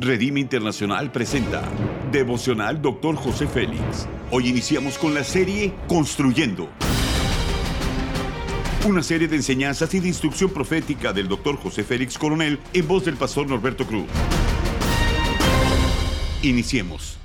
Redime Internacional presenta Devocional Dr. José Félix. Hoy iniciamos con la serie Construyendo. Una serie de enseñanzas y de instrucción profética del Dr. José Félix Coronel en voz del pastor Norberto Cruz. Iniciemos.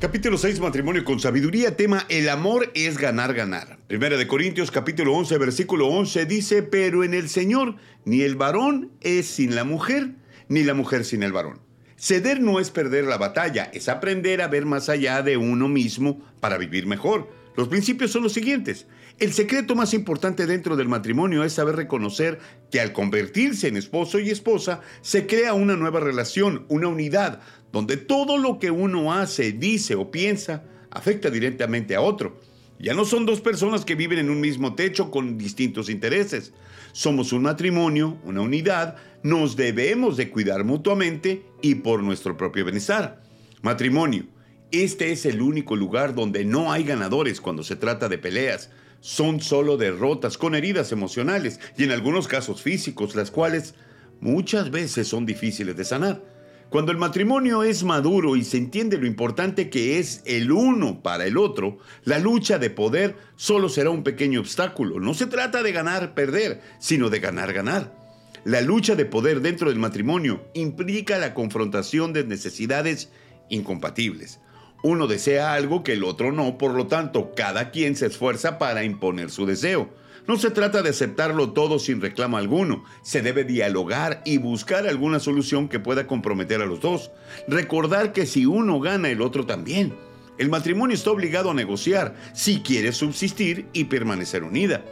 Capítulo 6, matrimonio con sabiduría, tema El amor es ganar, ganar. Primera de Corintios capítulo 11, versículo 11 dice, pero en el Señor ni el varón es sin la mujer, ni la mujer sin el varón. Ceder no es perder la batalla, es aprender a ver más allá de uno mismo para vivir mejor. Los principios son los siguientes. El secreto más importante dentro del matrimonio es saber reconocer que al convertirse en esposo y esposa se crea una nueva relación, una unidad, donde todo lo que uno hace, dice o piensa afecta directamente a otro. Ya no son dos personas que viven en un mismo techo con distintos intereses. Somos un matrimonio, una unidad, nos debemos de cuidar mutuamente y por nuestro propio bienestar. Matrimonio. Este es el único lugar donde no hay ganadores cuando se trata de peleas. Son solo derrotas con heridas emocionales y en algunos casos físicos, las cuales muchas veces son difíciles de sanar. Cuando el matrimonio es maduro y se entiende lo importante que es el uno para el otro, la lucha de poder solo será un pequeño obstáculo. No se trata de ganar, perder, sino de ganar, ganar. La lucha de poder dentro del matrimonio implica la confrontación de necesidades incompatibles. Uno desea algo que el otro no, por lo tanto, cada quien se esfuerza para imponer su deseo. No se trata de aceptarlo todo sin reclamo alguno, se debe dialogar y buscar alguna solución que pueda comprometer a los dos. Recordar que si uno gana, el otro también. El matrimonio está obligado a negociar si quiere subsistir y permanecer unida.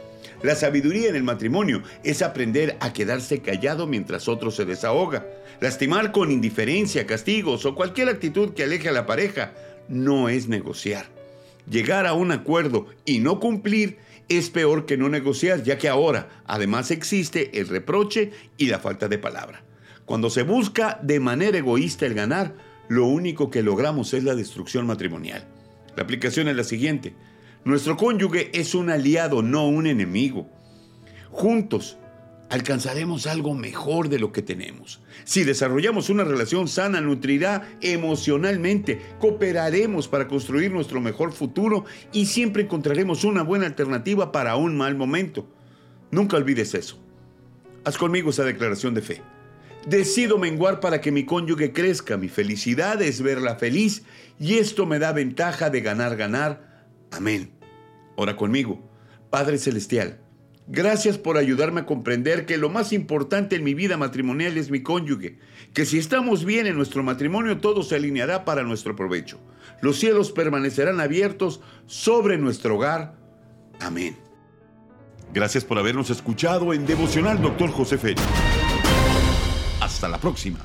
La sabiduría en el matrimonio es aprender a quedarse callado mientras otro se desahoga. Lastimar con indiferencia, castigos o cualquier actitud que aleje a la pareja no es negociar. Llegar a un acuerdo y no cumplir es peor que no negociar, ya que ahora además existe el reproche y la falta de palabra. Cuando se busca de manera egoísta el ganar, lo único que logramos es la destrucción matrimonial. La aplicación es la siguiente. Nuestro cónyuge es un aliado, no un enemigo. Juntos alcanzaremos algo mejor de lo que tenemos. Si desarrollamos una relación sana, nutrirá emocionalmente, cooperaremos para construir nuestro mejor futuro y siempre encontraremos una buena alternativa para un mal momento. Nunca olvides eso. Haz conmigo esa declaración de fe. Decido menguar para que mi cónyuge crezca. Mi felicidad es verla feliz y esto me da ventaja de ganar, ganar. Amén. Ora conmigo. Padre Celestial Gracias por ayudarme a comprender que lo más importante en mi vida matrimonial es mi cónyuge, que si estamos bien en nuestro matrimonio todo se alineará para nuestro provecho. Los cielos permanecerán abiertos sobre nuestro hogar. Amén. Gracias por habernos escuchado en Devocional Doctor José Félix. Hasta la próxima.